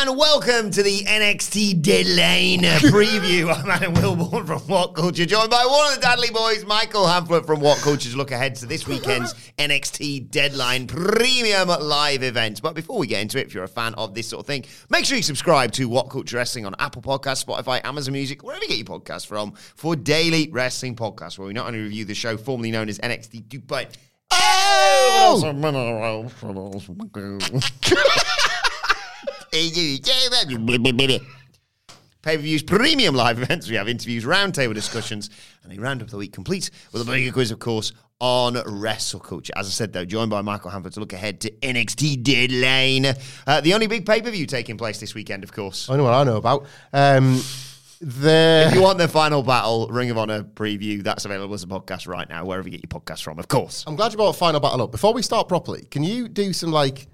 and welcome to the NXT Deadline preview. I'm Adam Wilborn from What Culture, joined by one of the Dudley boys, Michael Hamflet from What Culture, to look ahead to this weekend's NXT Deadline Premium live event. But before we get into it, if you're a fan of this sort of thing, make sure you subscribe to What Culture Wrestling on Apple Podcasts, Spotify, Amazon Music, wherever you get your podcasts from, for daily wrestling podcasts, where we not only review the show formerly known as NXT Dubai. Oh! Pay per views, premium live events. We have interviews, roundtable discussions, and a round up the week complete with a burger quiz, of course, on Wrestle Culture. As I said, though, joined by Michael Hamflet to look ahead to NXT Deadline, uh, the only big pay per view taking place this weekend, of course. I know what I know about. Um, the If you want the final battle Ring of Honor preview, that's available as a podcast right now, wherever you get your podcast from, of course. I'm glad you brought Final Battle up. Before we start properly, can you do some like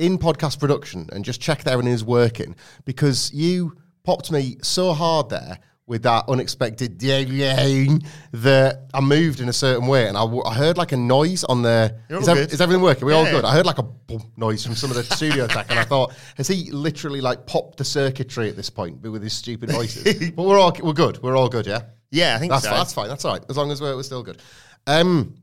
in podcast production and just check that everything is working? Because you popped me so hard there with that unexpected that I moved in a certain way and I, w- I heard like a noise on the. Is, ev- is everything working? we all good? I heard like a boom noise from some of the studio tech and I thought, has he literally like popped the circuitry at this point with his stupid voices? but we're all we're good. We're all good, yeah? Yeah, I think That's so. fine. That's fine. That's all right. As long as we're, we're still good. Um,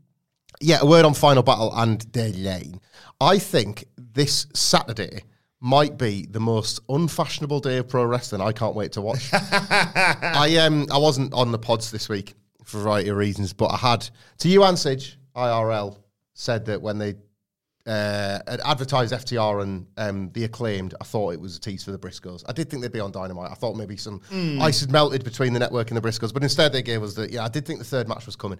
yeah, a word on Final Battle and Deadline. I think this Saturday might be the most unfashionable day of pro wrestling. I can't wait to watch. I um I wasn't on the pods this week for a variety of reasons, but I had to you and Sige, IRL said that when they uh, advertised FTR and um, the acclaimed, I thought it was a tease for the Briscoes. I did think they'd be on Dynamite. I thought maybe some ice had melted between the network and the Briscoes, but instead they gave us the yeah. I did think the third match was coming.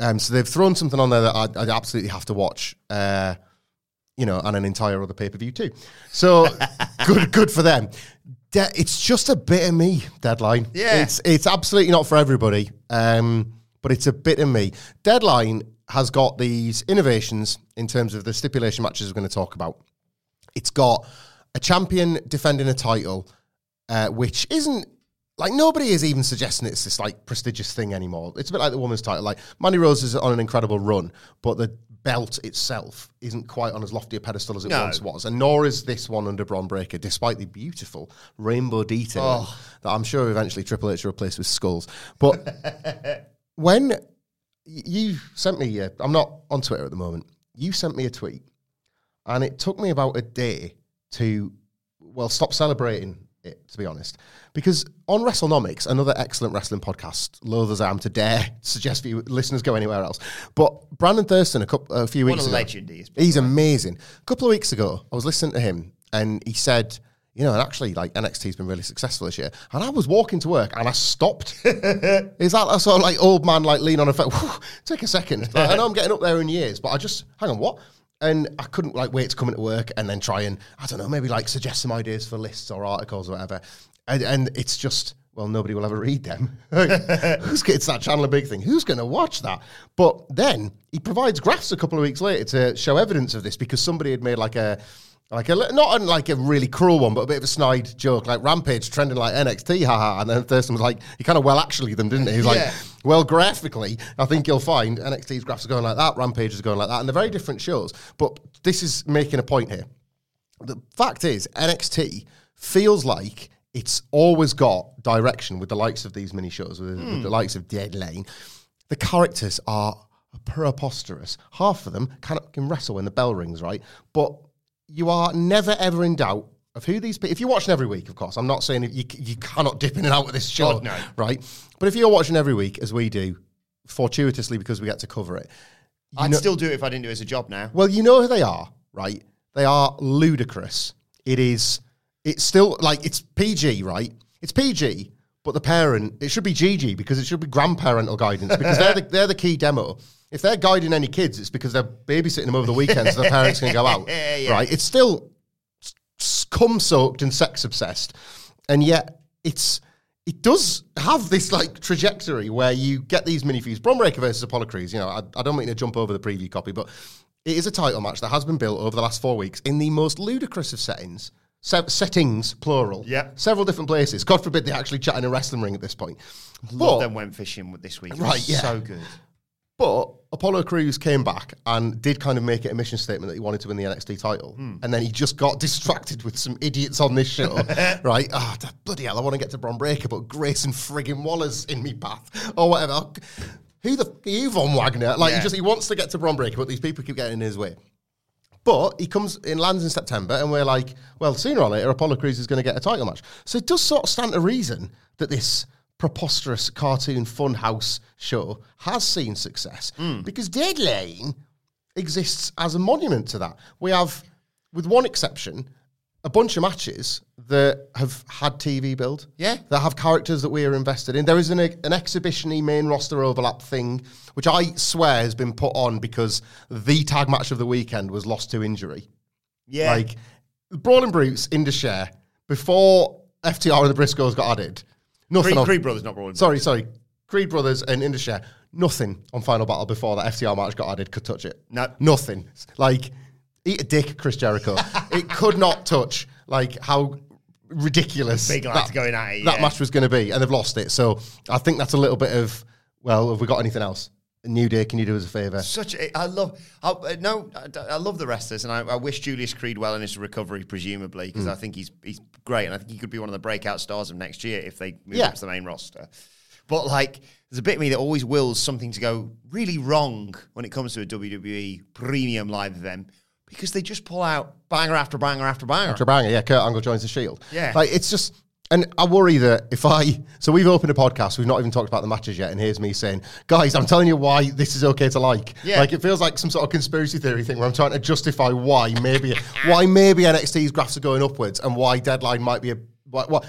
Um, so they've thrown something on there that I, I absolutely have to watch. Uh, you know, and an entire other pay per view too. So good, good for them. De- it's just a bit of me. Deadline. Yeah. it's it's absolutely not for everybody. Um, but it's a bit of me. Deadline has got these innovations in terms of the stipulation matches we're going to talk about. It's got a champion defending a title, uh, which isn't like nobody is even suggesting it's this like prestigious thing anymore. It's a bit like the women's title. Like Mandy Rose is on an incredible run, but the belt itself isn't quite on as lofty a pedestal as it No. once was, and nor is this one under Bron Breakker, despite the beautiful rainbow detailing that I'm sure eventually Triple H will replace with skulls. But when you sent me, uh, I'm not on Twitter at the moment. You sent me a tweet, and it took me about a day to, well, stop celebrating it. To be honest, because on WrestleNomics, another excellent wrestling podcast, loath as I am to dare suggest for you listeners go anywhere else, but Brandon Thurston a couple a few What weeks a ago, legend he is. He's amazing. A couple of weeks ago, I was listening to him, and he said. You know, and actually, like NXT's been really successful this year. And I was walking to work, and I stopped. Is that a sort of like old man, like lean on a foot? Take a second. Like, I know I'm getting up there in years, but I just hang on. What? And I couldn't like wait to come into work and then try and I don't know, maybe like suggest some ideas for lists or articles or whatever. And, and it's just well, nobody will ever read them. Who's it's that Chandler Big thing? Who's going to watch that? But then he provides graphs a couple of weeks later to show evidence of this because somebody had made like a like a not like a really cruel one, but a bit of a snide joke, like Rampage trending like NXT, haha. And then Thurston was like, he kind of well actually them, didn't he? He's like, Yeah. well, graphically, I think you'll find NXT's graphs are going like that, Rampage is going like that, and they're very different shows. But this is making a point here. The fact is, NXT feels like it's always got direction with the likes of these mini shows, with, with the hmm. likes of Deadline. The characters are preposterous. Half of them can, can wrestle when the bell rings, right? But you are never ever in doubt of who these people. If you're watching every week, of course, I'm not saying you you cannot dip in and out of this show, God, no. right? But if you're watching every week, as we do, fortuitously because we get to cover it, I'd know- still do it if I didn't do it as a job now. well, you know who they are, right? They are ludicrous. It is. It's still like it's PG, right? It's PG, but the parent it should be GG because it should be grandparental guidance because they're the, they're the key demo. If they're guiding any kids, it's because they're babysitting them over the weekend, so the parents can go out, Yeah, yeah. right? It's still cum soaked and sex obsessed, and yet it's it does have this like trajectory where you get these mini feuds. Bron Breakker versus Apollo Crews. You know, I, I don't mean to jump over the preview copy, but it is a title match that has been built over the last four weeks in the most ludicrous of settings. Se- settings, plural. Yep. Several different places. God forbid they actually chat in a wrestling ring at this point. Love But- them went fishing this week. Right, yeah. So good. But Apollo Crews came back and did kind of make it a mission statement that he wanted to win the NXT title. Hmm. And then he just got distracted with some idiots on this show, right? Oh, bloody hell, I want to get to Bron Breakker, but Grayson friggin' Waller's in me path or whatever. Who the f- are you, Von Wagner? Like, Yeah. he just he wants to get to Bron Breakker, but these people keep getting in his way. But he comes in, lands in September, and we're like, well, sooner or later, Apollo Crews is going to get a title match. So it does sort of stand to reason that this preposterous cartoon funhouse show has seen success hmm. because Deadline exists as a monument to that. We have, with one exception, a bunch of matches that have had TV build. Yeah. That have characters that we are invested in. There is an, an exhibition main roster overlap thing, which I swear has been put on because the tag match of the weekend was lost to injury. Yeah. Like, Brawling Brutes, Indashare, before FTR and the Briscoes got added, nothing Creed, on- Creed Brothers not brawling. Sorry, sorry. Creed Brothers and Indashare, nothing on Final Battle before that FTR match got added could touch it. No. Nothing. Like, eat a dick, Chris Jericho. it could not touch, like, how ridiculous Big lads going at it, that yeah. match was going to be, and they've lost it. So I think that's a little bit of, well, have we got anything else? New Day, can you do us a favour? Such a, I love I, uh, no I, I love the wrestlers and I, I wish Julius Creed well in his recovery presumably because Mm. I think he's he's great and I think he could be one of the breakout stars of next year if they move Yeah. up to the main roster. But like there's a bit of me that always wills something to go really wrong when it comes to a WWE premium live event because they just pull out banger after banger after banger. After banger, yeah, Kurt Angle joins the Shield. Yeah. Like, it's just, and I worry that if I, so we've opened a podcast, we've not even talked about the matches yet, and here's me saying, guys, I'm telling you why this is okay to like. Yeah. Like, it feels like some sort of conspiracy theory thing where I'm trying to justify why maybe, why maybe NXT's graphs are going upwards and why Deadline might be a, what, what,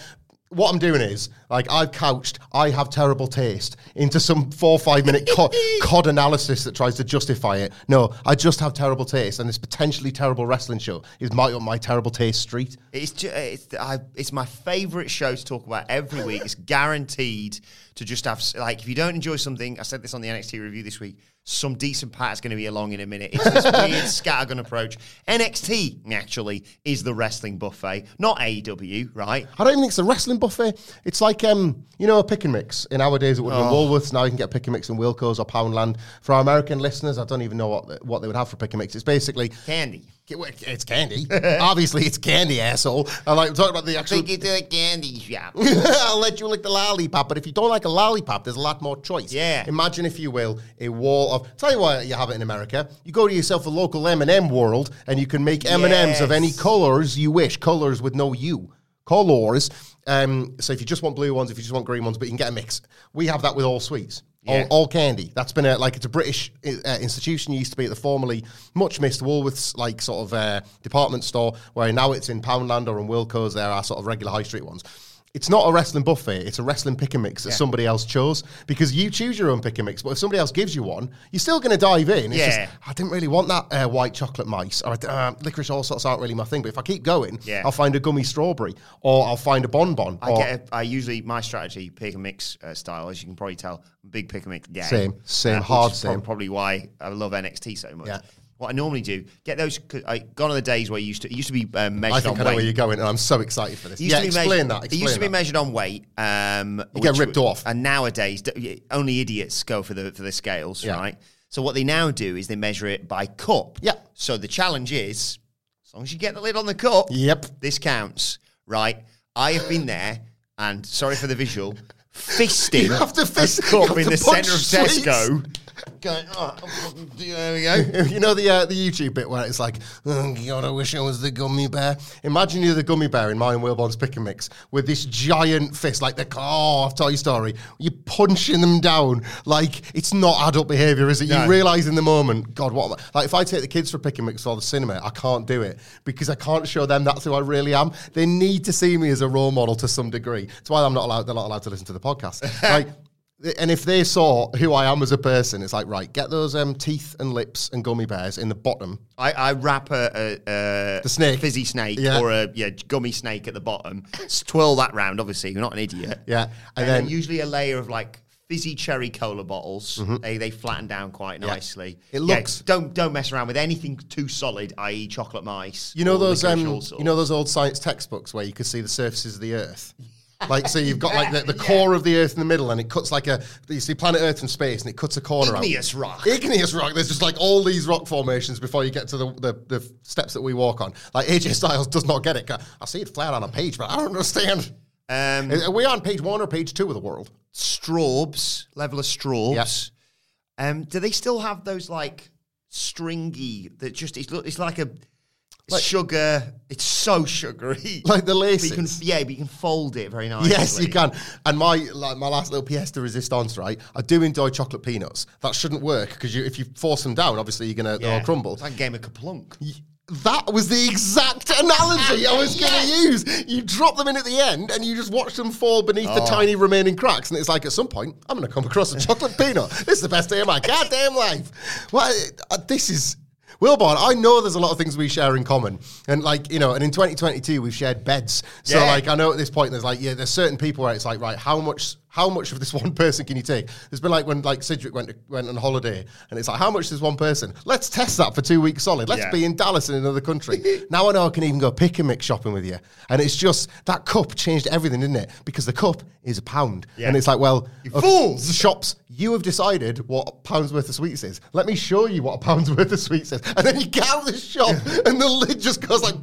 what I'm doing is, like, I've couched, I have terrible taste into some four or five minute co- COD analysis that tries to justify it. No, I just have terrible taste, and this potentially terrible wrestling show is my, my terrible taste street. It's ju- it's I, it's my favorite show to talk about every week. It's guaranteed to just have like if you don't enjoy something. I said this on the NXT review this week. Some decent pat's going to be along in a minute. It's this weird scattergun approach. NXT actually is the wrestling buffet, not AEW, right? I don't even think it's a wrestling buffet. It's like um, you know, a pick and mix. In our days, it would have been Oh. Woolworths. Now you can get pick and mix in Wilko's or Poundland. For our American listeners, I don't even know what the, what they would have for pick and mix. It's basically Candy. It's candy. Obviously, it's candy, asshole. I like talking about the actual. Take it to a candy shop. I'll let you lick the lollipop, but if you don't like a lollipop, there's a lot more choice. Yeah. Imagine, if you will, a wall of. Tell you why you have it in America. You go to yourself a local M and m world, and you can make M and M's of any colors you wish. Colors with no U. Colors. Um, so if you just want blue ones, if you just want green ones, but you can get a mix. We have that with all sweets. Yeah. All, all candy. That's been a like it's a British uh, institution. It used to be at the formerly much missed Woolworths like sort of uh, department store, where now it's in Poundland or in Wilko's. There are sort of regular high street ones. It's not a wrestling buffet. It's a wrestling pick and mix that somebody else chose because you choose your own pick and mix. But if somebody else gives you one, you're still going to dive in. It's Yeah. just, I didn't really want that uh, white chocolate mice. Or uh, licorice all sorts aren't really my thing. But if I keep going, Yeah. I'll find a gummy strawberry or I'll find a bonbon. I get. A, I usually my strategy pick and mix uh, style, as you can probably tell, big pick and mix guy. Same, same, which hard same. Probably why I love NXT so much. Yeah. What I normally do, get those. 'cause I gone are the days where you used to. It used to be um, measured I think on I know weight. where you're going, and I'm so excited for this. It used Yeah, to be explain measured- that. it used to be that. measured on weight. Um, You get ripped off. And nowadays, only idiots go for the for the scales, Yeah. right? So what they now do is they measure it by cup. Yeah. So the challenge is, as long as you get the lid on the cup, Yep. this counts, right? I have been there, and sorry for the visual, fisting You have to fist- a cup in the centre of. Tesco Going, oh, there we go. you know the uh, the YouTube bit where it's like, oh God, I wish I was the gummy bear. Imagine you're the gummy bear in mine and Wilborn's pick and mix with this giant fist, like the claw of Toy Story. You're punching them down like it's not adult behaviour, is it? No. You realise in the moment, God, what am I? Like if I take the kids for pick and mix or the cinema, I can't do it because I can't show them that's who I really am. They need to see me as a role model to some degree. That's why I'm not allowed. They're not allowed to listen to the podcast. like. And if they saw who I am as a person, it's like, right, get those um, teeth and lips and gummy bears in the bottom. I, I wrap a, a, a The snake. fizzy snake, Yeah. or a yeah gummy snake at the bottom. Twirl that round. Obviously, you're not an idiot. Yeah, and, and then, then- usually a layer of like fizzy cherry cola bottles. They they flatten down quite nicely. It Yeah, looks- don't don't mess around with anything too solid, i.e., chocolate mice. You know those, um, you know those old science textbooks where you could see the surfaces of the Earth. Like, so you've got like the, the core of the Earth in the middle, and it cuts like a. You see planet Earth from space, and it cuts a corner out. igneous rock. Igneous rock. There's just like all these rock formations before you get to the, the, the steps that we walk on. Like AJ Styles does not get it. I see it flat on a page, but I don't understand. Um, Are we on page one or page two of the world? straubs, level of straubs. Um, do they still have those like stringy that just it's it's like a Like- sugar. It's so sugary. Like the But you can, laces. yeah, but you can fold it very nicely. Yes, you can. And my like my last little pièce de resistance, right? I do enjoy chocolate peanuts. That shouldn't work because you, if you force them down, obviously you're gonna they'll crumble. It's like a game of KerPlunk. That was the exact analogy I was going to use. You drop them in at the end and you just watch them fall beneath Oh. the tiny remaining cracks. And it's like, at some point, I'm going to come across a chocolate peanut. This is the best day of my goddamn life. Well, uh, this is. Wilborn, I know there's a lot of things we share in common. And like, you know, and in 2022, we've shared beds. So Yeah. like, I know at this point, there's like, yeah, there's certain people where it's like, right, how much how much of this one person can you take? There's been like when like Sidgwick went went on holiday, and it's like, how much is one person? Let's test that for two weeks solid. Let's Yeah. be in Dallas in another country. now I know I can even go pick and mix shopping with you. And it's just that cup changed everything, didn't it? Because the cup is a pound. Yeah. And it's like, well, You of- fools! the shops, you have decided what a pound's worth of sweets is. Let me show you what a pound's worth of sweets is. And then you get out of the shop and the lid just goes like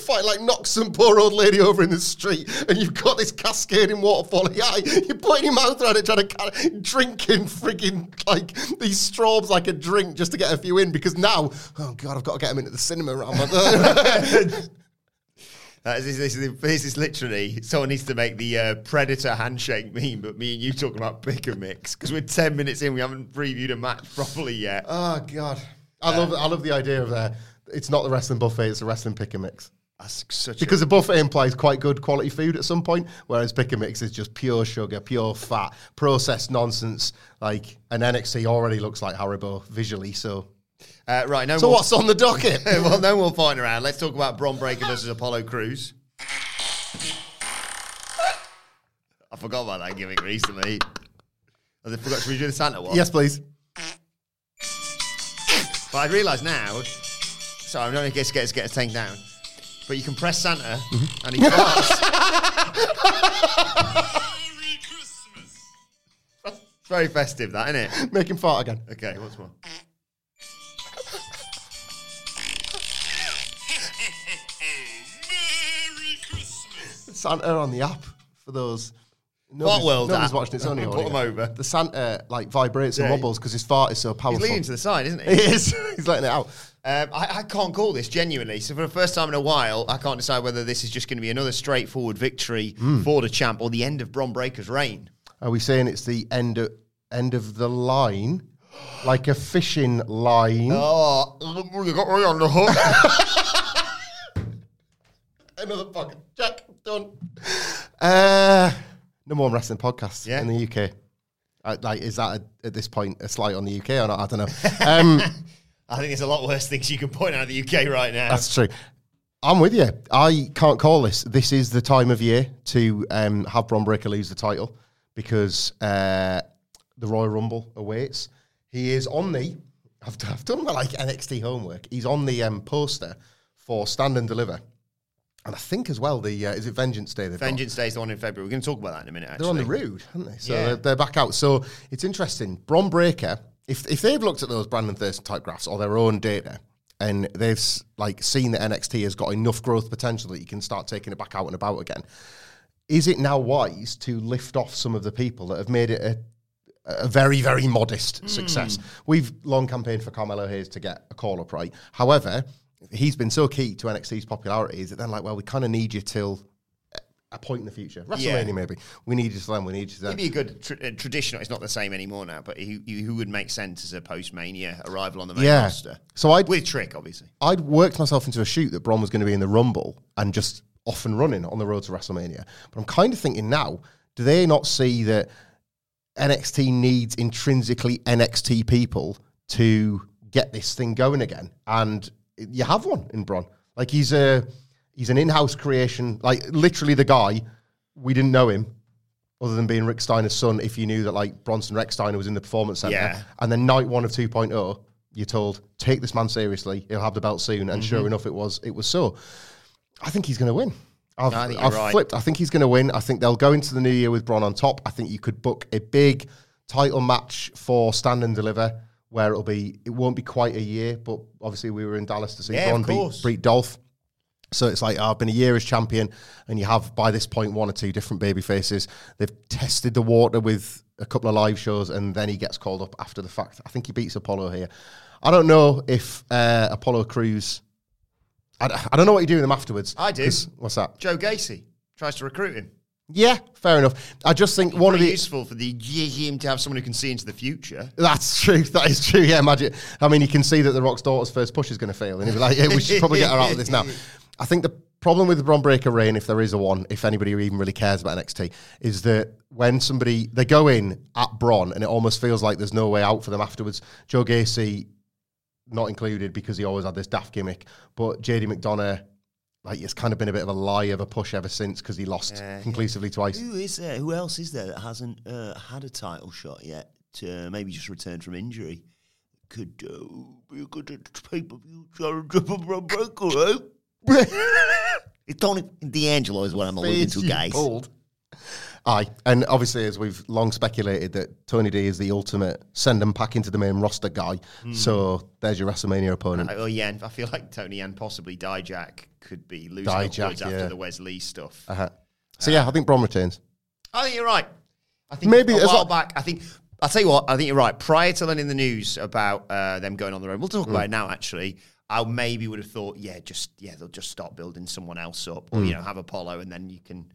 fight like knocks some poor old lady over in the street and you've got this cascading waterfall eye. You're putting your mouth around it trying to ca- drinking frigging like these straws like a drink just to get a few in because now, oh God, I've got to get them into the cinema around my Uh, this, this, is- this is literally someone needs to make the uh, predator handshake meme, but me and you talking about pick and mix because we're ten minutes in, we haven't previewed a match properly yet. Oh God. I love I love the idea of uh, it's not the wrestling buffet, it's the wrestling pick and mix. That's such Because a buffet implies quite good quality food at some point, whereas pick and mix is just pure sugar, pure fat, processed nonsense. Like an NXT already looks like Haribo visually. So, uh, right. No so what's on the docket? well, no more fighting around. Let's talk about Bron Breakker versus Apollo Crews. I forgot about that gimmick recently. I forgot. Should we do the Santa one? yes, please. But I realise now. Sorry, I'm not going to get get us taken down. But you can press Santa mm-hmm. and he farts. it's very festive, that isn't it? Make him fart again. Okay, what's more? Santa on the app for those. Fart World Nobody's watching. It's only Put him over. The Santa like vibrates and Yeah. wobbles because his fart is so powerful. He's powerful. leaning to the side, isn't he he? is. He's letting it out. Um, I, I can't call this genuinely. So for the first time in a while, I can't decide whether this is just going to be another straightforward victory Hmm. for the champ or the end of Bron Breakker's reign. Are we saying it's the end of end of the line, like a fishing line? Oh, you got me on the hook. Another fucking check done. Uh, number one wrestling podcast Yeah. in the UK. Uh, like, is that a, at this point a slight on the UK or not? I don't know. Um, I think there's a lot worse things you can point out the UK right now. that's true. I'm with you. I can't call this. This is the time of year to um, have Bron Breakker lose the title because uh, the Royal Rumble awaits. He is on the. I've, done- I've done my like NXT homework. He's on the um, poster for Stand and Deliver, and I think as well the uh, is it Vengeance Day? Vengeance Day is the one in February. We're going to talk about that in a minute. Actually, They're on the road, aren't they? So Yeah. they're, they're back out. So it's interesting. Bron Breakker, if if they've looked at those Brandon Thurston type graphs or their own data, and they've like seen that NXT has got enough growth potential that you can start taking it back out and about again, is it now wise to lift off some of the people that have made it a a very, very modest Hmm. success. We've long campaigned for Carmelo Hayes to get a call up, right? However, he's been so key to NXT's popularity is that then like, well, we kind of need you till a point in the future. WrestleMania, Yeah. maybe. We need you to then, we need you to then. Maybe a good tra- uh, traditional. It's not the same anymore now, but who, who would make sense as a post Mania arrival on the main Yeah. roster? So I'd- with Trick, obviously. I'd worked myself into a shoot that Bron was going to be in the Rumble and just off and running on the road to WrestleMania. But I'm kind of thinking now, do they not see that NXT needs intrinsically NXT people to get this thing going again? And you have one in Bron. Like he's a he's an in-house creation. Like literally the guy, we didn't know him other than being Rick Steiner's son. If you knew that like Bronson Rechsteiner was in the performance center, Yeah. and then night one of 2.0, you're told take this man seriously. He'll have the belt soon, and sure mm-hmm. enough, it was it was so. I think he's going to win. I've, I think I've right. flipped. I think he's going to win. I think they'll go into the new year with Bron on top. I think you could book a big title match for Stand and Deliver, where it'll be. It won't be quite a year, but obviously we were in Dallas to see Yeah, Bron beat, beat Dolph. So it's like oh, I've been a year as champion, and you have by this point one or two different baby faces. They've tested the water with a couple of live shows, and then he gets called up after the fact. I think he beats Apollo here. I don't know if uh, Apollo Crews. I, I don't know what you do with him afterwards. I do. What's that? Joe Gacy tries to recruit him. Yeah, fair enough. I just think one of the useful for the GM to have someone who can see into the future. That's true. That is true. Yeah, imagine. I mean, you can see that the Rock's daughter's first push is going to fail, and he'd be like, "Yeah, we should probably get her out of this now." I think the problem with the Bron Breakker reign, if there is a one, if anybody even really cares about NXT, is that when somebody they go in at Bron, and it almost feels like there's no way out for them afterwards. Joe Gacy, not included because he always had this daft gimmick, but JD McDonagh. Like it's kind of been a bit of a lie of a push ever since because he lost conclusively twice. Who is there? Who else is there that hasn't uh, had a title shot yet? To maybe just returned from injury. Could uh, be a good pay per view challenger for Bron eh? It's Tony D'Angelo is what I'm alluding to, guys. Pulled. Aye, and obviously, as we've long speculated, that Tony D is the ultimate send them back into the main roster guy. Hmm. So there's your WrestleMania opponent. Oh yeah, and I feel like Tony and possibly Dijak could be losing Dijak, upwards after yeah. the Wesley stuff. Uh-huh. So yeah, I think Bron retains. I think you're right. I think Maybe a while well- back. I think I'll tell you what. I think you're right. Prior to learning the news about uh, them going on the road, we'll talk Mm. about it now. Actually, I maybe would have thought, yeah, just yeah, they'll just start building someone else up, Mm. or you know, have Apollo, and then you can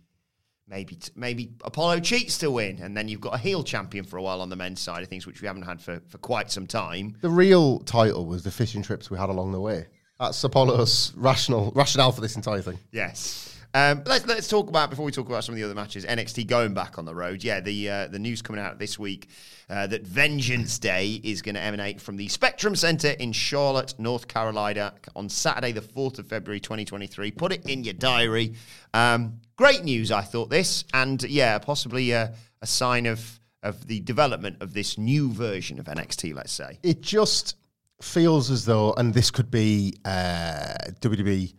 maybe t- maybe Apollo cheats to win, and then you've got a heel champion for a while on the men's side of things, which we haven't had for for quite some time. The real title was the fishing trips we had along the way. That's Apollo's rational rationale for this entire thing. Yes. Um, let's let's talk about before we talk about some of the other matches. NXT going back on the road. Yeah, the uh, the news coming out this week uh, that Vengeance Day is going to emanate from the Spectrum Center in Charlotte, North Carolina, on Saturday, the fourth of February, twenty twenty three. Put it in your diary. Um, great news, I thought this, and yeah, possibly uh, a sign of of the development of this new version of NXT. Let's say. It just feels as though, and this could be uh, WWE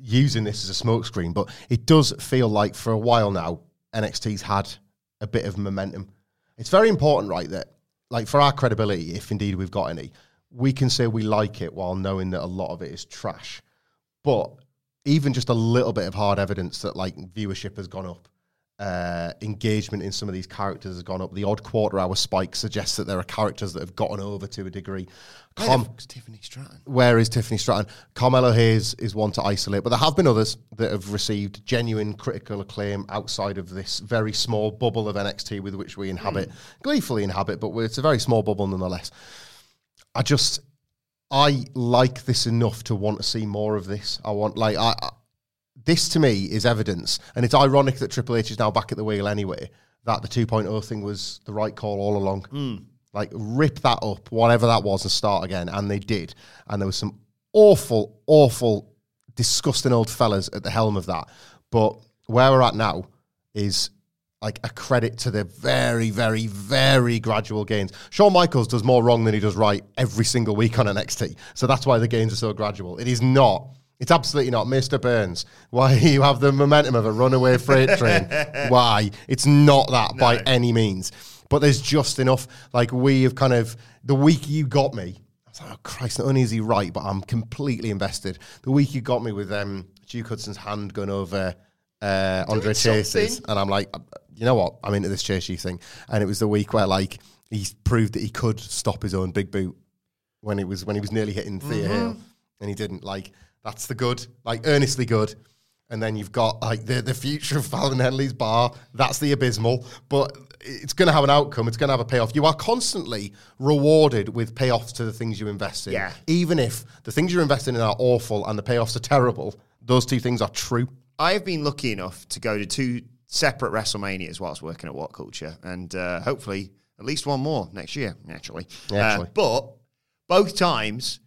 using this as a smokescreen, but it does feel like for a while now NXT's had a bit of momentum. It's very important, right, that like for our credibility, if indeed we've got any, we can say we like it while knowing that a lot of it is trash. But even just a little bit of hard evidence that like viewership has gone up, uh, engagement in some of these characters has gone up. The odd quarter hour spike suggests that there are characters that have gotten over to a degree. Com- It's Tiffany Stratton. where is Tiffany Stratton? Carmelo Hayes is one to isolate, but there have been others that have received genuine critical acclaim outside of this very small bubble of NXT with which we inhabit, gleefully inhabit, but it's a very small bubble nonetheless. I just, I like this enough to want to see more of this. I want, like, I, I this to me is evidence, and it's ironic that Triple H is now back at the wheel anyway, that the 2.0 thing was the right call all along. Hmm. Like, rip that up, whatever that was, and start again. And they did. And there was some awful, awful, disgusting old fellas at the helm of that. But where we're at now is like a credit to the very, very, very gradual gains. Shawn Michaels does more wrong than he does right every single week on an NXT. So that's why the gains are so gradual. It is not. It's absolutely not. Mr. Burns, why you have the momentum of a runaway freight train? why? It's not that by any means. But there's just enough. Like we have kind of, the week you got me, I was like, oh Christ, not only is he right, but I'm completely invested. The week you got me with um, Duke Hudson's hand going over uh, Andre Chases, and I'm like, you know what? I'm into this Chasey thing, and it was the week where like he proved that he could stop his own big boot when he was when he was nearly hitting Thea Mm-hmm. Hill, and he didn't. Like that's the good, like earnestly good. And then you've got like the the future of Fallon Henley's bar. That's the abysmal, but it's going to have an outcome. It's going to have a payoff. You are constantly rewarded with payoffs to the things you invest in. Yeah. Even if the things you're investing in are awful and the payoffs are terrible, those two things are true. I have been lucky enough to go to two separate WrestleManias whilst working at What Culture, and uh, hopefully at least one more next year. Actually, Actually. Uh, but both times,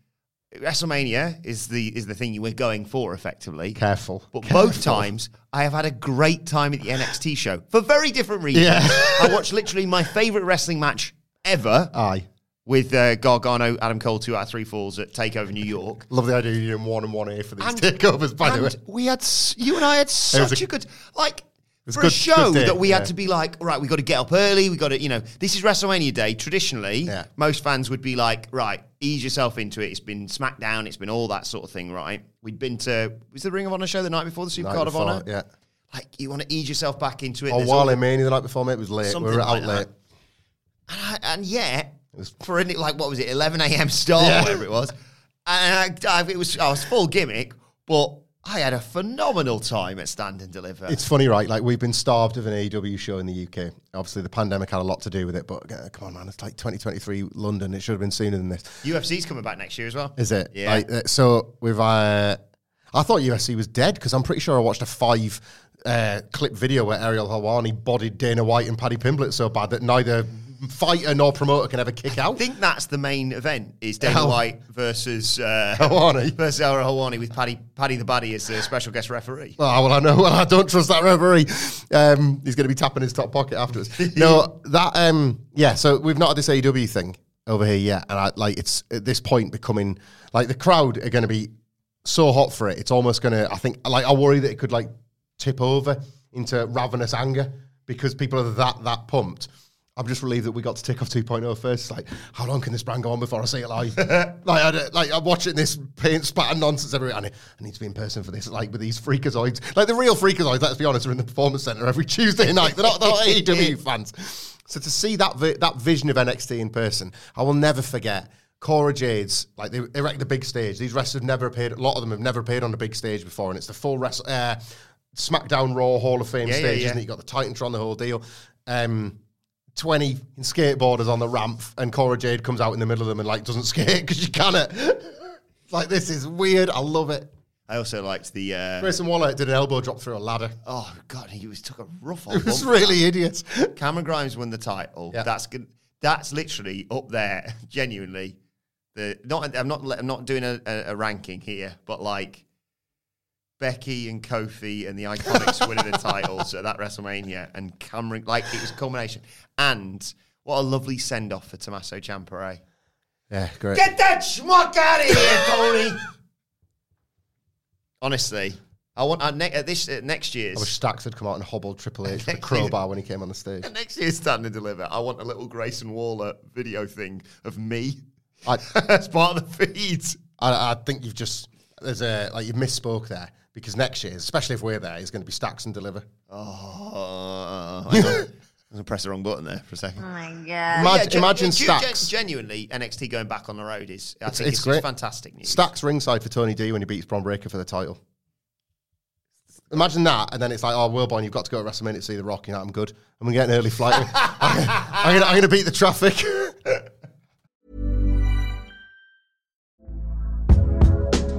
WrestleMania is the is the thing you were going for effectively. Careful. But both times, I have had a great time at the NXT show for very different reasons. Yeah. I watched literally my favorite wrestling match ever Aye. with uh, Gargano, Adam Cole, two out of three falls at Takeover New York. Love the idea of you doing one and one A for these And- takeovers, by the way. We had, s- you and I had such a, good, like, for a a show good day, that we yeah. had to be like, right, we got to get up early. We got to, you know, this is WrestleMania day. Traditionally, Yeah. most fans would be like, right, ease yourself into it. It's been SmackDown. It's been all that sort of thing, right? We'd been to, was the Ring of Honor show the night before the Night Supercard of Honor? Yeah. Like, you want to ease yourself back into it. Or Wale all- Mania the night before, mate. It was late. We were like out late. And, I, and yet, for any, like, what was it, 11 a.m. start, Yeah. or whatever it was. And I, I, it was, I was full gimmick, but I had a phenomenal time at Stand and Deliver. It's funny, right? Like we've been starved of an AEW show in the UK. Obviously, the pandemic had a lot to do with it, but uh, come on, man, it's like 2023 London. It should have been sooner than this. UFC's coming back next year as well. Is it? Yeah. Like, uh, so we've. Uh, I thought UFC was dead because I'm pretty sure I watched a five uh, clip video where Ariel Helwani bodied Dana White and Paddy Pimblett so bad that neither fighter nor promoter can ever kick out. I think that's the main event is Dana. White versus uh, Helwani. versus Helwani with Paddy Paddy the Baddy as a special guest referee. Oh, well, I know. Well, I don't trust that referee. Um, he's going to be tapping his top pocket afterwards. no, that, um, yeah, so we've not had this AEW thing over here yet. And I, like, it's at this point becoming, like, the crowd are going to be so hot for it. It's almost going to, I think, like, I worry that it could, like, tip over into ravenous anger because people are that, that pumped. I'm just relieved that we got to tick off 2.0 first. It's like, how long can this brand go on before I see it live? like, I, like, I'm watching this paint splatter nonsense everywhere. I need, I need to be in person for this, like with these freakazoids. Like the real freakazoids, let's be honest, are in the performance center every Tuesday night. They're not, they're not AEW fans. So to see that vi- that vision of NXT in person, I will never forget. Cora Jades, like they erect the big stage. These wrestlers have never appeared. A lot of them have never appeared on a big stage before, and it's the full wrestle, uh, SmackDown Raw Hall of Fame Yeah, yeah, stage, yeah. isn't it? You got the Titantron, the whole deal. Um, 20 skateboarders on the ramp, and Cora Jade comes out in the middle of them and like doesn't skate because she cannot. like this is weird. I love it. I also liked the. Uh, Grayson Waller did an elbow drop through a ladder. oh god, he was took a rough It was really idiot. Cameron Grimes won the title. Yeah. That's good. That's literally up there. Genuinely, the not. I'm not. I'm not doing a, a, a ranking here, but like Becky and Kofi and the Iconics winning the titles at that WrestleMania, and Cameron. Like it was a culmination. And what a lovely send off for Tommaso Ciampa. Yeah, great. Get that schmuck out of here, Tony. Honestly, I want uh, ne- at this uh, next year's. I wish Stacks had come out and hobbled Triple H with a crowbar when he came on the stage. Next year's Stand and Deliver, I want a little Grayson Waller video thing of me I, as part of the feed. I, I think you've just there's a like you misspoke there because next year, especially if we're there, is going to be Stacks and Deliver. Oh, I know. I'm gonna press the wrong button there for a second. Oh my god. Imagine, gen- imagine gen- Stacks. gen- genuinely, NXT going back on the road is. I It's- think it's it's, great. fantastic news. Stacks ringside for Tony D when he beats Bron Breakker for the title. Imagine that, and then it's like, oh, Wilborn, you've got to go to WrestleMania to see The Rock. You know, I'm good. I'm going to get an early flight. I'm going to beat the traffic.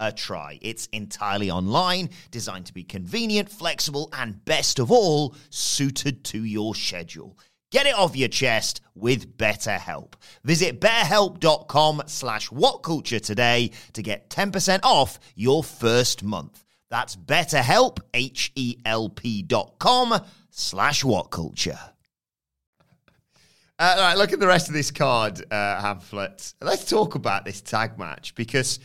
a try. It's entirely online, designed to be convenient, flexible, and best of all, suited to your schedule. Get it off your chest with BetterHelp. Visit betterhelp.com slash whatculture today to get 10% off your first month. That's betterhelp, H-E-L-P dot com slash whatculture. Uh, all right, look at the rest of this card, uh, Hamflet. Let's talk about this tag match because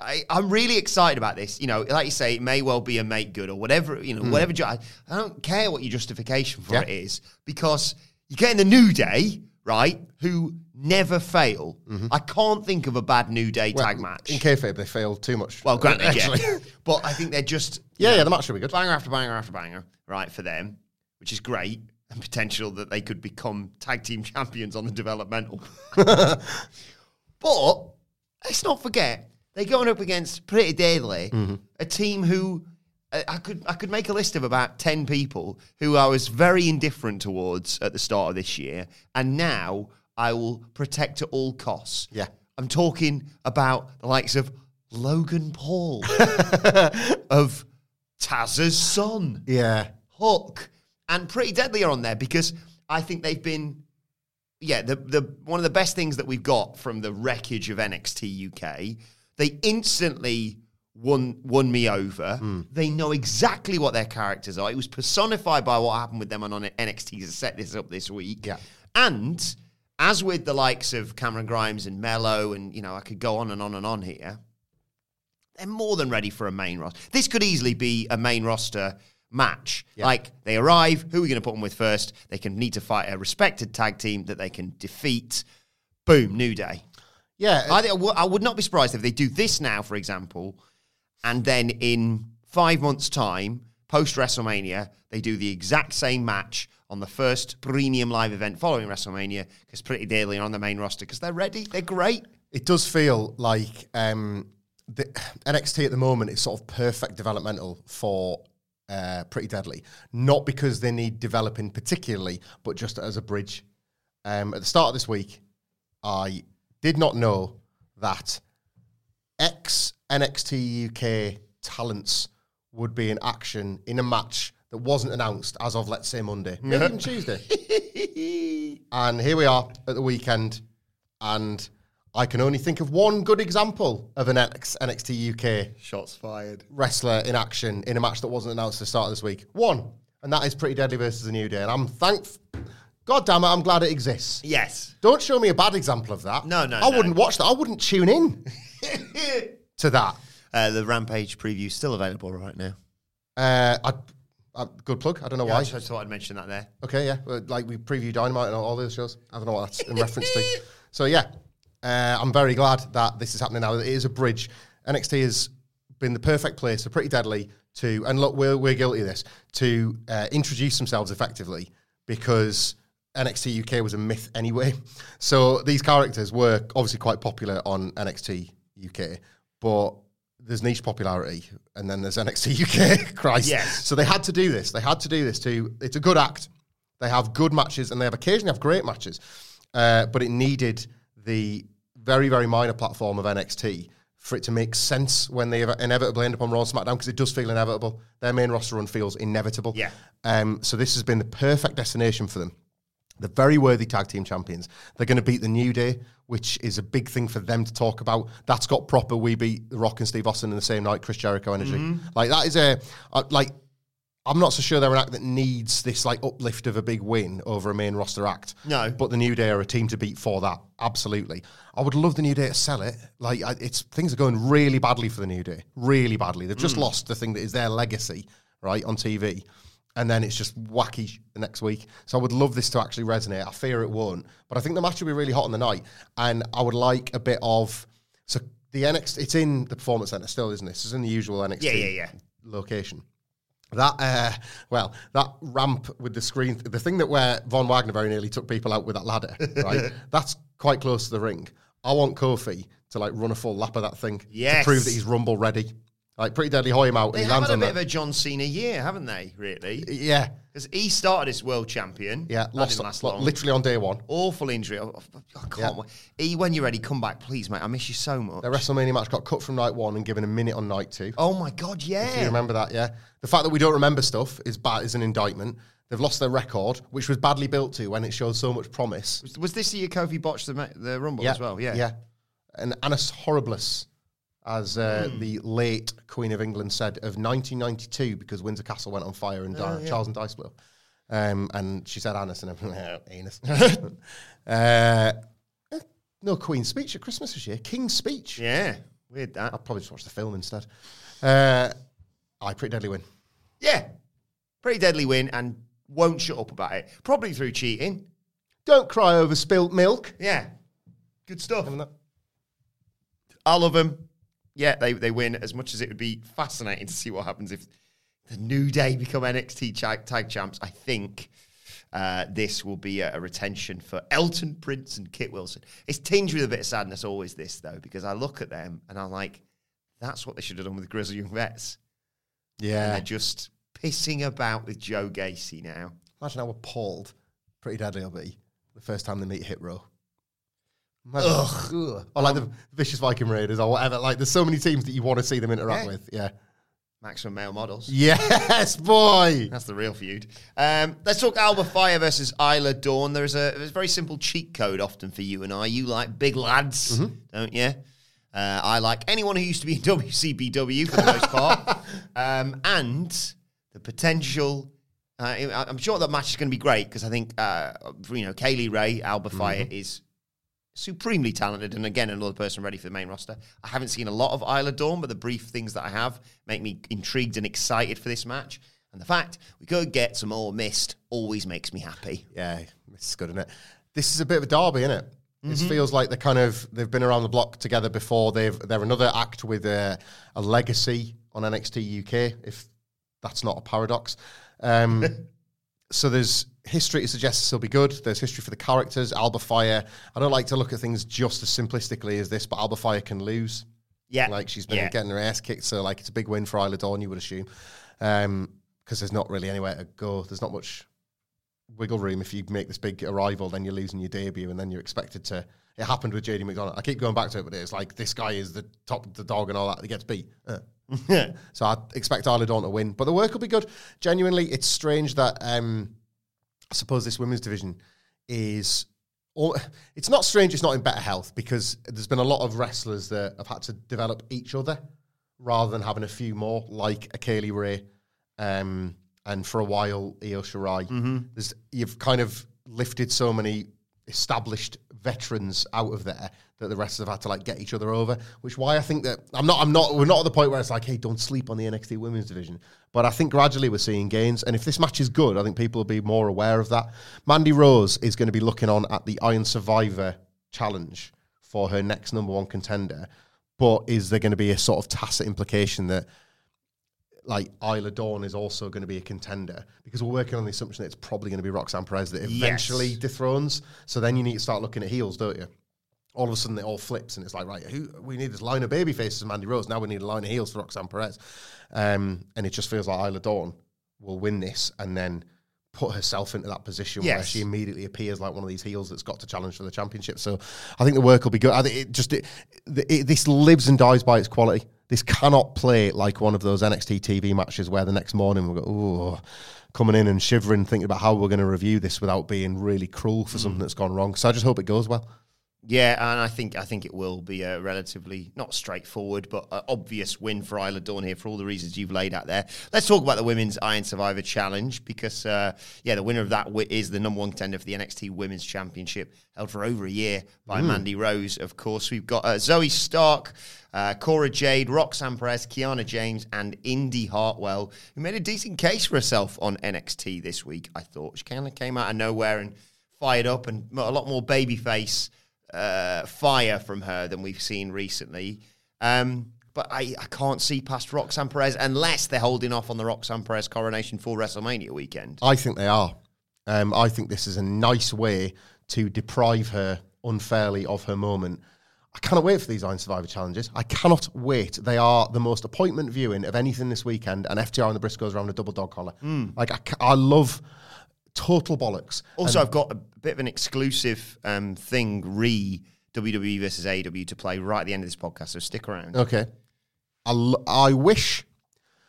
I, I'm really excited about this. You know, like you say, it may well be a make good or whatever. You know, hmm. whatever. ju- I, I don't care what your justification for Yeah. it is because you're getting the New Day, right? Who never fail. Mm-hmm. I can't think of a bad New Day Well, tag match. In kayfabe, they failed too much. well, granted, actually. yeah. but I think they're just Yeah, you yeah, the match should be good. banger after banger after banger, right, for them, which is great and potential that they could become tag team champions on the developmental. but let's not forget they're going up against Pretty Deadly, a team who uh, I could I could make a list of about ten people who I was very indifferent towards at the start of this year, and now I will protect at all costs. Yeah. I'm talking about the likes of Logan Paul, of Taz's son, Yeah. Hook, and Pretty Deadly are on there because I think they've been, yeah, the the one of the best things that we've got from the wreckage of NXT UK. They instantly won won me over. Hmm. They know exactly what their characters are. It was personified by what happened with them on, NXT to set this up this week. Yeah. and as with the likes of Cameron Grimes and Melo, and you know, I could go on and on and on here they're more than ready for a main roster. This could easily be a main roster match. Like they arrive, who are we going to put them with first? They can need to fight a respected tag team that they can defeat. Boom, new day. Yeah. I, think, I wou- I would not be surprised if they do this now, for example, and then in five months' time, post WrestleMania, they do the exact same match on the first premium live event following WrestleMania because Pretty Deadly are on the main roster because they're ready. They're great. It does feel like um, the NXT at the moment is sort of perfect developmental for uh, Pretty Deadly. Not because they need developing particularly, but just as a bridge. Um, at the start of this week, I did not know that ex NXT UK talents would be in action in a match that wasn't announced as of, let's say, Monday, maybe even Tuesday. and here we are at the weekend, and I can only think of one good example of an ex NXT UK Shots fired. wrestler in action in a match that wasn't announced at the start of this week. One, and that is Pretty Deadly versus the New Day. And I'm thankful. God damn it, I'm glad it exists. Yes. Don't show me a bad example of that. No, no, I no. wouldn't watch that. I wouldn't tune in to that. Uh, the Rampage preview is still available right now. Uh, I, I, good plug. I don't know Yeah, why. I just thought I'd mention that there. Okay, yeah. Like we preview Dynamite and all those shows. I don't know what that's in reference to. So yeah, uh, I'm very glad that this is happening now. It is a bridge. NXT has been the perfect place for Pretty Deadly to, and look, we're, we're guilty of this, to uh, introduce themselves effectively because NXT UK was a myth anyway. So these characters were obviously quite popular on NXT UK, but there's niche popularity and then there's NXT UK. Christ. Yes. So they had to do this. They had to do this to. It's a good act. They have good matches and they have occasionally have great matches, uh, but it needed the very very minor platform of NXT for it to make sense when they inevitably end up on Raw and SmackDown because it does feel inevitable. Their main roster run feels inevitable. Yeah. Um, so this has been the perfect destination for them They're very worthy tag team champions. They're going to beat the New Day, which is a big thing for them to talk about. That's got proper. We beat The Rock and Steve Austin in the same night. Chris Jericho energy. Like that is a uh, like. I'm not so sure they're an act that needs this like uplift of a big win over a main roster act. No. but the New Day are a team to beat for that. Absolutely, I would love the New Day to sell it. Like I, it's things are going really badly for the New Day, really badly. They've just lost the thing that is their legacy, right, on TV, and then it's just wacky the next week. So I would love this to actually resonate. I fear it won't, but I think the match will be really hot on the night, and I would like a bit of so the NXT. It's in the Performance Center still, isn't it? It's in the usual NXT Yeah, yeah, yeah. location. That uh, well, that ramp with the screen, the thing that where Von Wagner very nearly took people out with that ladder, right? That's quite close to the ring. I want Kofi to like run a full lap of that thing Yes. to prove that he's rumble ready. Like pretty deadly hoy him out They and he have lands had a on bit that. of a John Cena year, haven't they? Really? yeah, Because he started as world champion. yeah, That lost didn't last lo- long. literally on day one. Awful injury. Oh, oh I can't Yeah. wait. E, when you're ready, come back, please, mate. I miss you so much. Their WrestleMania match got cut from night one and given a minute on night two. oh my god, Do you yeah. remember that? Yeah. The fact that we don't remember stuff is bad. Is an indictment. They've lost their record, which was badly built to when it showed so much promise. Was, was this the year Kofi botched the, ma- the Rumble as well? Yeah. Yeah. And Annus Horribilis, as uh, Hmm. the late Queen of England said, of 1992, because Windsor Castle went on fire and Oh, uh, Charles and Dice blew. Um, and she said Annis and everything. anus. uh, eh, no Queen's speech at Christmas this year. King's speech. Yeah. Weird that. I'll probably just watch the film instead. Uh, I pretty deadly win. Yeah. Pretty deadly win and won't shut up about it. Probably through cheating. Don't cry over spilt milk. Yeah. Good stuff. I love them. Yeah, they, they win as much as it would be fascinating to see what happens if the New Day become NXT tag, tag champs. I think uh, this will be a, a retention for Elton Prince and Kit Wilson. It's tinged with a bit of sadness, always this, though, because I look at them and I'm like, that's what they should have done with Grizzly Young Vets. And Yeah. they're just pissing about with Joe Gacy now. Imagine how appalled Pretty Deadly will be the first time they meet Hit Row. Imagine- Ugh. Or like the Vicious Viking Raiders or whatever. Like, there's so many teams that you want to see them interact Yeah. with. Yeah. Maximum male models. Yes, boy. That's the real feud. Um, let's talk Alba Fire versus Isla Dawn. There's a, there's a very simple cheat code often for you and I. You like big lads, don't you? Uh, I like anyone who used to be in WCPW for the most part. Um, and the potential. Uh, I- I'm sure that match is going to be great because I think uh, you know Kay Lee Ray Alba Fire is supremely talented, and again, another person ready for the main roster. I haven't seen a lot of Isla Dawn, but the brief things that I have make me intrigued and excited for this match. And the fact we could get some more mist always makes me happy. Yeah, this is good, isn't it? This is a bit of a derby, isn't it? It feels like they're kind of they've been around the block together before. They've they're another act with a, a legacy on NXT UK, if that's not a paradox. Um, so there's history to suggest this will be good. There's history for the characters. Alba Fire. I don't like to look at things just as simplistically as this, but Alba Fire can lose. Yeah, Like she's been Yeah. getting her ass kicked, so like it's a big win for Isla Dawn, you would assume, um, because there's not really anywhere to go. There's not much wiggle room if you make this big arrival, then you're losing your debut, and then you're expected to. It happened with JD McDonagh. I keep going back to it, but it's like this guy is the top, the dog, and all that. He gets beat. Uh. so I expect Dawn to win, but the work will be good. Genuinely, it's strange that um, I suppose this women's division is. All, it's not strange. It's not in better health because there's been a lot of wrestlers that have had to develop each other rather than having a few more, like a Kay Lee Ray, um, and for a while Io Shirai. Mm-hmm. There's you've kind of lifted so many established veterans out of there that the rest have had to like get each other over. Which why I think that I'm not I'm not we're not at the point where it's like hey don't sleep on the NXT Women's Division. But I think gradually we're seeing gains, and if this match is good, I think people will be more aware of that. Mandy Rose is going to be looking on at the Iron Survivor challenge for her next number one contender. But is there going to be a sort of tacit implication that like Isla Dawn is also going to be a contender because we're working on the assumption that it's probably going to be Roxanne Perez that eventually Yes. dethrones. So then you need to start looking at heels, don't you? All of a sudden it all flips and it's like, right, who we need this line of baby faces, Mandy Rose. Now we need a line of heels for Roxanne Perez. Um, and it just feels like Isla Dawn will win this and then put herself into that position where she immediately appears like one of these heels that's got to challenge for the championship. So I think the work will be good. I think it just it, it, this lives and dies by its quality. This cannot play like one of those NXT TV matches where the next morning we'll go, oh, coming in and shivering, thinking about how we're going to review this without being really cruel for something mm. that's gone wrong. So I just hope it goes well. Yeah, and I think I think it will be a relatively not straightforward but obvious win for Isla Dawn here for all the reasons you've laid out there. Let's talk about the women's Iron Survivor Challenge because uh, yeah, the winner of that is the number one contender for the NXT Women's Championship, held for over a year by Mandy Rose. Of course, we've got uh, Zoe Stark, uh, Cora Jade, Roxanne Perez, Kiana James, and Indy Hartwell, who made a decent case for herself on NXT this week. I thought she kind of came out of nowhere and fired up and a lot more babyface uh, fire from her than we've seen recently. Um, but I, I can't see past Roxanne Perez unless they're holding off on the Roxanne Perez coronation for WrestleMania weekend. I think they are. Um, I think this is a nice way to deprive her unfairly of her moment. I cannot wait for these Iron Survivor challenges. I cannot wait. They are the most appointment viewing of anything this weekend, and FTR and the Briscoes around a double dog collar. Like I, I love total bollocks. Also, I've got a bit of an exclusive um, thing re WWE versus AEW to play right at the end of this podcast, so stick around. Okay. I, l- I wish.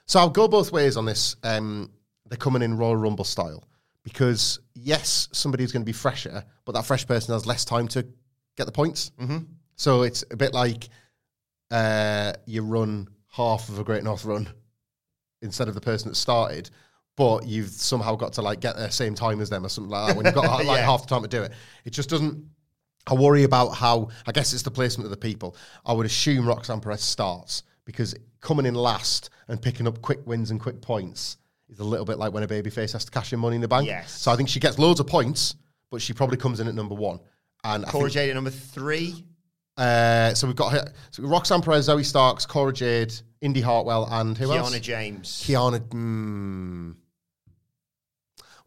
So I'll go both ways on this. Um, they're coming in Royal Rumble style because, yes, somebody's going to be fresher, but that fresh person has less time to get the points. Mm-hmm. So it's a bit like uh, you run half of a Great North run instead of the person that started. But you've somehow got to like get there same time as them or something like that when you've got like Yeah. half the time to do it. It just doesn't I worry about how, I guess it's the placement of the people. I would assume Roxanne Perez starts because coming in last and picking up quick wins and quick points is a little bit like when a babyface has to cash in money in the bank. Yes. So I think she gets loads of points, but she probably comes in at number one. And Cora Jade at number three. uh, so we've got her, so Roxanne Perez, Zoe Starks, Cora Jade, Indy Hartwell, and who Kiana else? Kiana James. Kiana. Mm,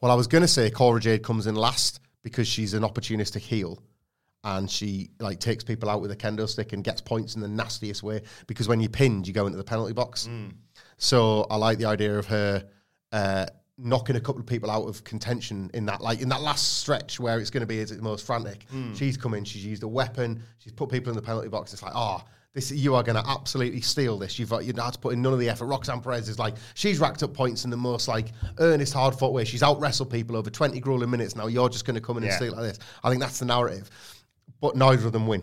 well, I was going to say Cora Jade comes in last because she's an opportunistic heel, and she like takes people out with a kendo stick and gets points in the nastiest way. Because when you're pinned, you go into the penalty box. Hmm. So I like the idea of her uh, knocking a couple of people out of contention in that like in that last stretch where it's going to be its most frantic. Hmm. She's come in, she's used a weapon, she's put people in the penalty box. It's like, oh, this you are going to absolutely steal this. You've you had to put in none of the effort. Roxanne Perez is like she's racked up points in the most like earnest, hard fought way. She's out wrestled people over twenty grueling minutes. Now you're just going to come in and Yeah. steal like this. I think that's the narrative, but neither of them win.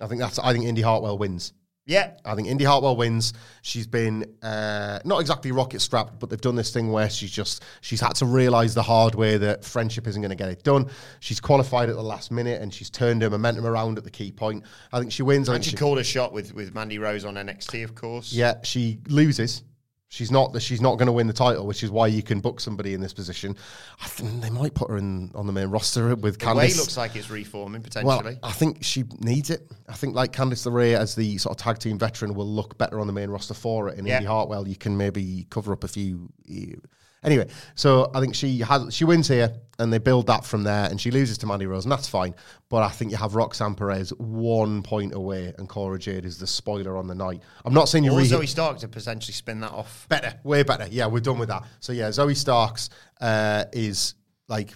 I think that's. I think Indy Hartwell wins. Yeah. I think Indy Hartwell wins. She's been uh, not exactly rocket strapped, but they've done this thing where she's just she's had to realize the hard way that friendship isn't going to get it done. She's qualified at the last minute and she's turned her momentum around at the key point. I think she wins. I And she she, called a shot with, with Mandy Rose on NXT, of course. yeah, she loses. She's not. that She's not going to win the title, which is why you can book somebody in this position. I think they might put her in on the main roster with The way Candice. looks like it's reforming potentially. Well. I think she needs it. I think like Candice LeRae as the sort of tag team veteran will look better on the main roster for it. And Yeah. Indy Hartwell, you can maybe cover up a few. Eh, Anyway, so I think she has she wins here, and they build that from there, and she loses to Mandy Rose, and that's fine. But I think you have Roxanne Perez one point away, and Cora Jade is the spoiler on the night. I'm not saying you or Zoe Stark to potentially spin that off. better, way better. Yeah, we're done with that. So yeah, Zoe Starks uh, is like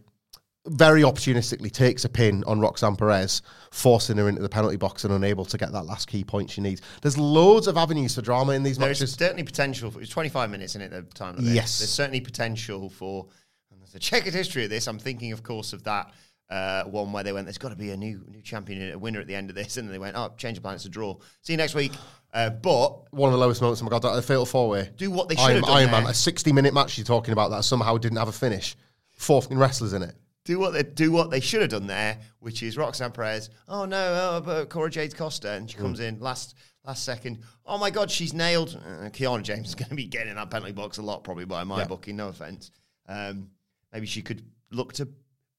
very opportunistically takes a pin on Roxanne Perez, forcing her into the penalty box and unable to get that last key point she needs. There's loads of avenues for drama in these There's matches. There's certainly potential. For, it's 25 minutes in it at the time of. Yes. There's certainly potential for. And there's a checkered history of this. I'm thinking, of course, of that uh, one where they went, "There's got to be a new new champion, a winner at the end of this," and then they went, "Oh, change the plan. It's a draw. See you next week." Uh, but One of the lowest moments. Oh my god, that a fatal four way. do what they should Iron, have done Iron there. Man, a 60 minute match you're talking about that somehow didn't have a finish. Four fucking wrestlers in it. Do what they do what they should have done there, which is Roxanne Perez. Oh no, oh, but Cora Jade Costa, and she comes in last last second. Oh my god, she's nailed. Uh, Kiana James is going to be getting in that penalty box a lot, probably by my Yeah. booking. No offense. Um, maybe she could look to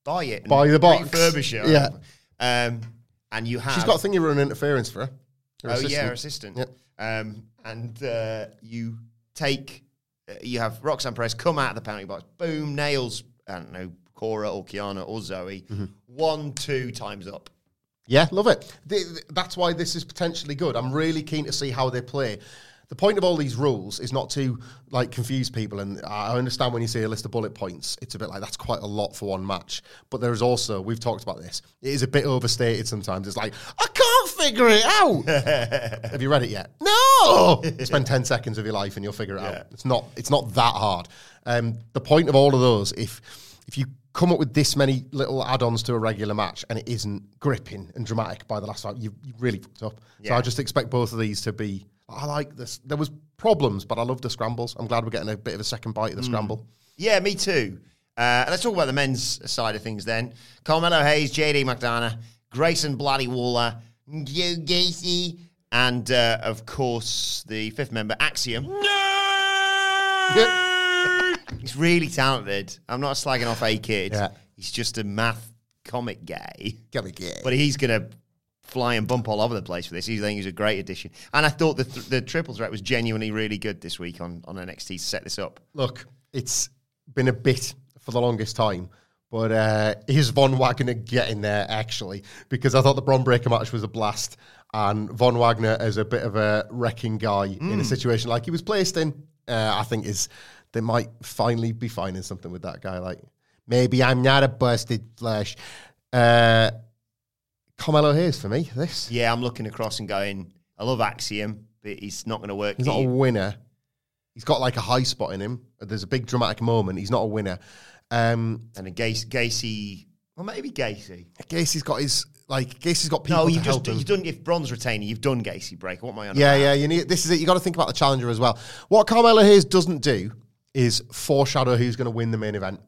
buy it, and Buy the box. refurbish it. Yeah. Um, and you have She's got a thing you run interference for her. Her oh assistant. yeah, her assistant. Um, and uh, you take, uh, you have Roxanne Perez come out of the penalty box, boom, nails. I don't know, Cora or Kiana or Zoe. Mm-hmm. One, two times up. Yeah, love it. Th- th- That's why this is potentially good. I'm really keen to see how they play. The point of all these rules is not to like confuse people, and I understand when you see a list of bullet points, it's a bit like that's quite a lot for one match. But there is also we've talked about this. It is a bit overstated sometimes. It's like I can't figure it out. Have you read it yet? No. Spend ten seconds of your life and you'll figure it out. It's not. It's not that hard. Um, the point of all of those, if if you come up with this many little add-ons to a regular match and it isn't gripping and dramatic by the last five, you you really fucked up. So I just expect both of these to be. I like this. There was problems, but I love the scrambles. I'm glad we're getting a bit of a second bite of the scramble. Yeah, me too. Uh, let's talk about the men's side of things then. Carmelo Hayes, JD McDonagh, Grayson Bloody Waller, Joe Gacy, and uh, of course the fifth member, Axiom. He's really talented. I'm not slagging off A Kid. Yeah. He's just a math comic guy. Me gay. But he's going to fly and bump all over the place for this. He's, I think he's a great addition. And I thought the, th- the triple threat was genuinely really good this week on, on NXT to set this up. Look, it's been a bit for the longest time, but uh, is Von Wagner getting there actually? Because I thought the Bron Breakker match was a blast, and Von Wagner as a bit of a wrecking guy in a situation like he was placed in, uh, I think is they might finally be finding something with that guy. Like maybe I'm not a busted flesh. Uh, Carmelo Hayes for me. This Yeah, I'm looking across and going, I love Axiom, but he's not going to work. he's not a winner. He's got like a high spot in him. There's a big dramatic moment. He's not a winner. Um, and a Gacy, Gacy, well, maybe Gacy. Gacy's got his like Gacy's got people No, you've just you've done if Bron's retaining, you've done Gacy break. What am I on? yeah, about? yeah. You need this is it. You got to think about the challenger as well. What Carmelo Hayes doesn't do is foreshadow who's going to win the main event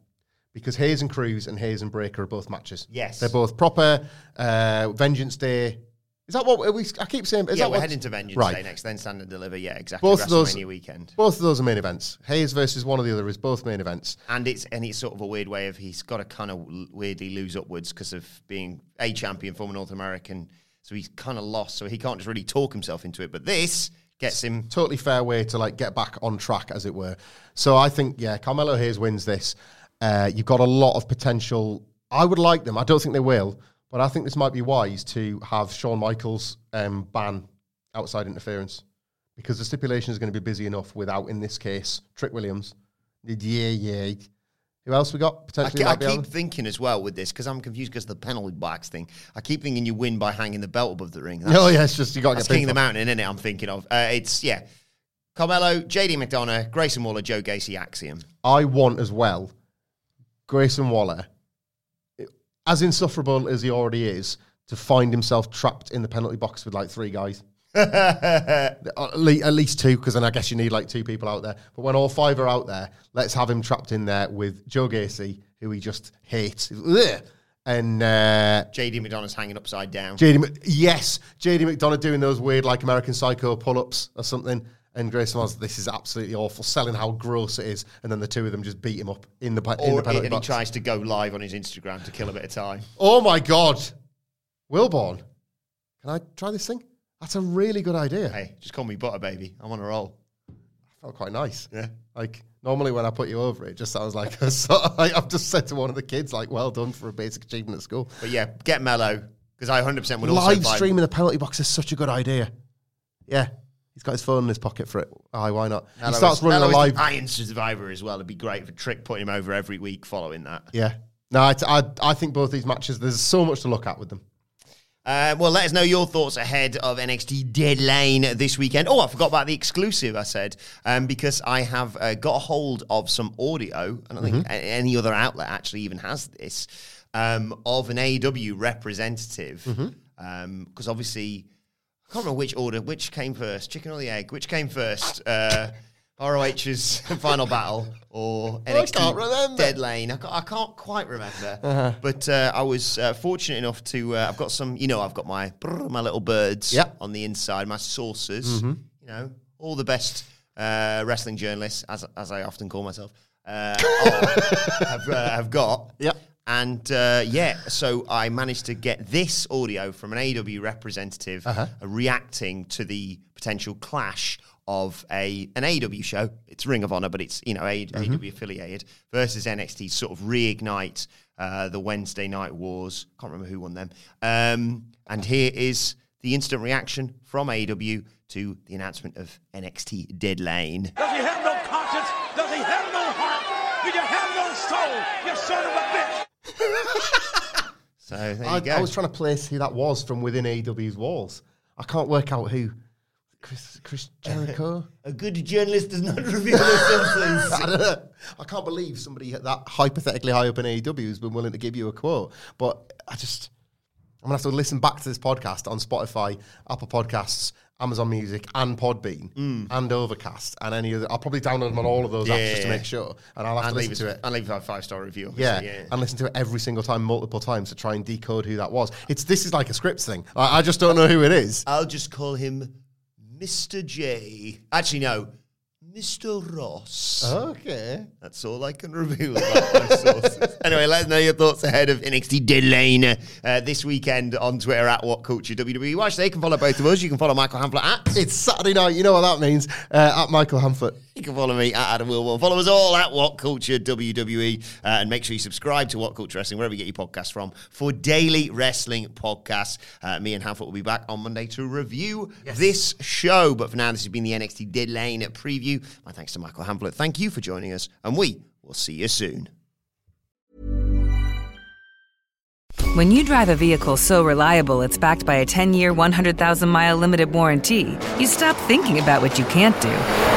because Hayes and Cruz and Hayes and Breakker are both matches. Yes. they're both proper. Uh, Vengeance Day. Is that what we? I keep saying. Is yeah, that we're heading to Vengeance right. Day next, then Stand and Deliver. Yeah, exactly. Both of those weekend. Both of those are main events. Hayes versus one or the other is both main events. And it's and it's sort of a weird way of he's got to kind of weirdly lose upwards because of being a champion, former North American. So he's kind of lost. So he can't just really talk himself into it. But this gets him. totally fair way to like get back on track, as it were. So I think, yeah, Carmelo Hayes wins this. Uh, you've got a lot of potential. I would like them. I don't think they will, but I think this might be wise to have Shawn Michaels um, ban outside interference because the stipulation is going to be busy enough without, in this case, Trick Williams. Yeah, yeah. Who else we got I, potentially? ke- I keep thinking as well with this because I'm confused because of the penalty box thing. I keep thinking you win by hanging the belt above the ring. Oh yeah, it's just you got to That's get King of the. Mountain, isn't it? I'm thinking of. Uh, it's yeah, Carmelo, JD McDonagh, Grayson Waller, Joe Gacy, Axiom. I want as well Grayson Waller, as insufferable as he already is, to find himself trapped in the penalty box with like three guys. at, least two, because then I guess you need like two people out there. But when all five are out there, let's have him trapped in there with Joe Gacy, who he just hates, Ugh. and uh, JD McDonagh's hanging upside down. JD. Yes, JD McDonagh doing those weird like American Psycho pull-ups or something. And Grayson was, this is absolutely awful, selling how gross it is, and then the two of them just beat him up in the, pe- in or the penalty and he tries to go live on his Instagram to kill a bit of time. Oh my god, Wilborn, can I try this thing? That's a really good idea. Hey, just call me butter, baby. I'm on a roll. I Felt quite nice. Yeah. Like normally when I put you over, it just sounds like, a sort of, like I've just said to one of the kids, like, "Well done for a basic achievement at school." But yeah, get mellow because I 100% would also Live buy- streaming the penalty box is such a good idea. Yeah, he's got his phone in his pocket for it. Aye, why not? Melo he starts is- running Melo a is the live. Iron Survivor as well. It'd be great for Trick putting him over every week following that. Yeah. No, I, I, I think both these matches. There's so much to look at with them. Uh, well, let us know your thoughts ahead of NXT Deadline this weekend. Oh, I forgot about the exclusive. I said um, because I have uh, got a hold of some audio. I don't think any other outlet actually even has this um, of an AEW representative. Because obviously, I can't remember which order, which came first, chicken or the egg. Which came first? Uh, ROH's final battle or NXT. Dead Lane. I can't, I can't quite remember. But uh, I was uh, fortunate enough to. Uh, I've got some. You know, I've got my brr, my little birds Yep. on the inside, my saucers. You know, all the best uh, wrestling journalists, as as I often call myself, uh, have, uh, have got. Yep. And uh, yeah, so I managed to get this audio from an AEW representative uh, reacting to the potential clash of a an AEW show. It's Ring of Honor, but it's you know A- AEW affiliated versus NXT. Sort of reignite uh, the Wednesday Night Wars. Can't remember who won them. Um, and here is the instant reaction from AEW to the announcement of NXT Deadline. Does he have no conscience? Does he have no heart? Do you have no soul? You son of a bitch! So there I, go. I was trying to place who that was from within AEW's walls. I can't work out who. Chris, Chris Jericho? a good journalist does not reveal their sources. I don't know. I can't believe somebody that hypothetically high up in AEW has been willing to give you a quote. But I just, I'm going to have to listen back to this podcast on Spotify, Apple Podcasts, Amazon Music, and Podbean, and Overcast, and any other. I'll probably download them on all of those Mm. Yeah, apps just to make sure. And I'll have and to leave listen it to it. and leave a five star review. Yeah, yeah. and listen to it every single time, multiple times to try and decode who that was. It's this is like a scripts thing. I, I just don't know who it is. I'll just call him Mr. J. Actually, no, Mr. Ross. Okay. That's all I can reveal about my sources. anyway, let us know your thoughts ahead of NXT Deadline uh, this weekend on Twitter at What Culture WWE Watch. They can follow both of us. You can follow Michael Hamflet at. It's Saturday night. You know what that means. Uh, at Michael Hamford. You can follow me at Adam Wilmore. Follow us all at What Culture WWE. Uh, and make sure you subscribe to What Culture Wrestling, wherever you get your podcasts from, for daily wrestling podcasts. Uh, me and Hamflet will be back on Monday to review this show. But for now, this has been the NXT Deadline preview. My thanks to Michael Hamflet. Thank you for joining us. And we will see you soon. When you drive a vehicle so reliable it's backed by a 10 year, 100,000 mile limited warranty, you stop thinking about what you can't do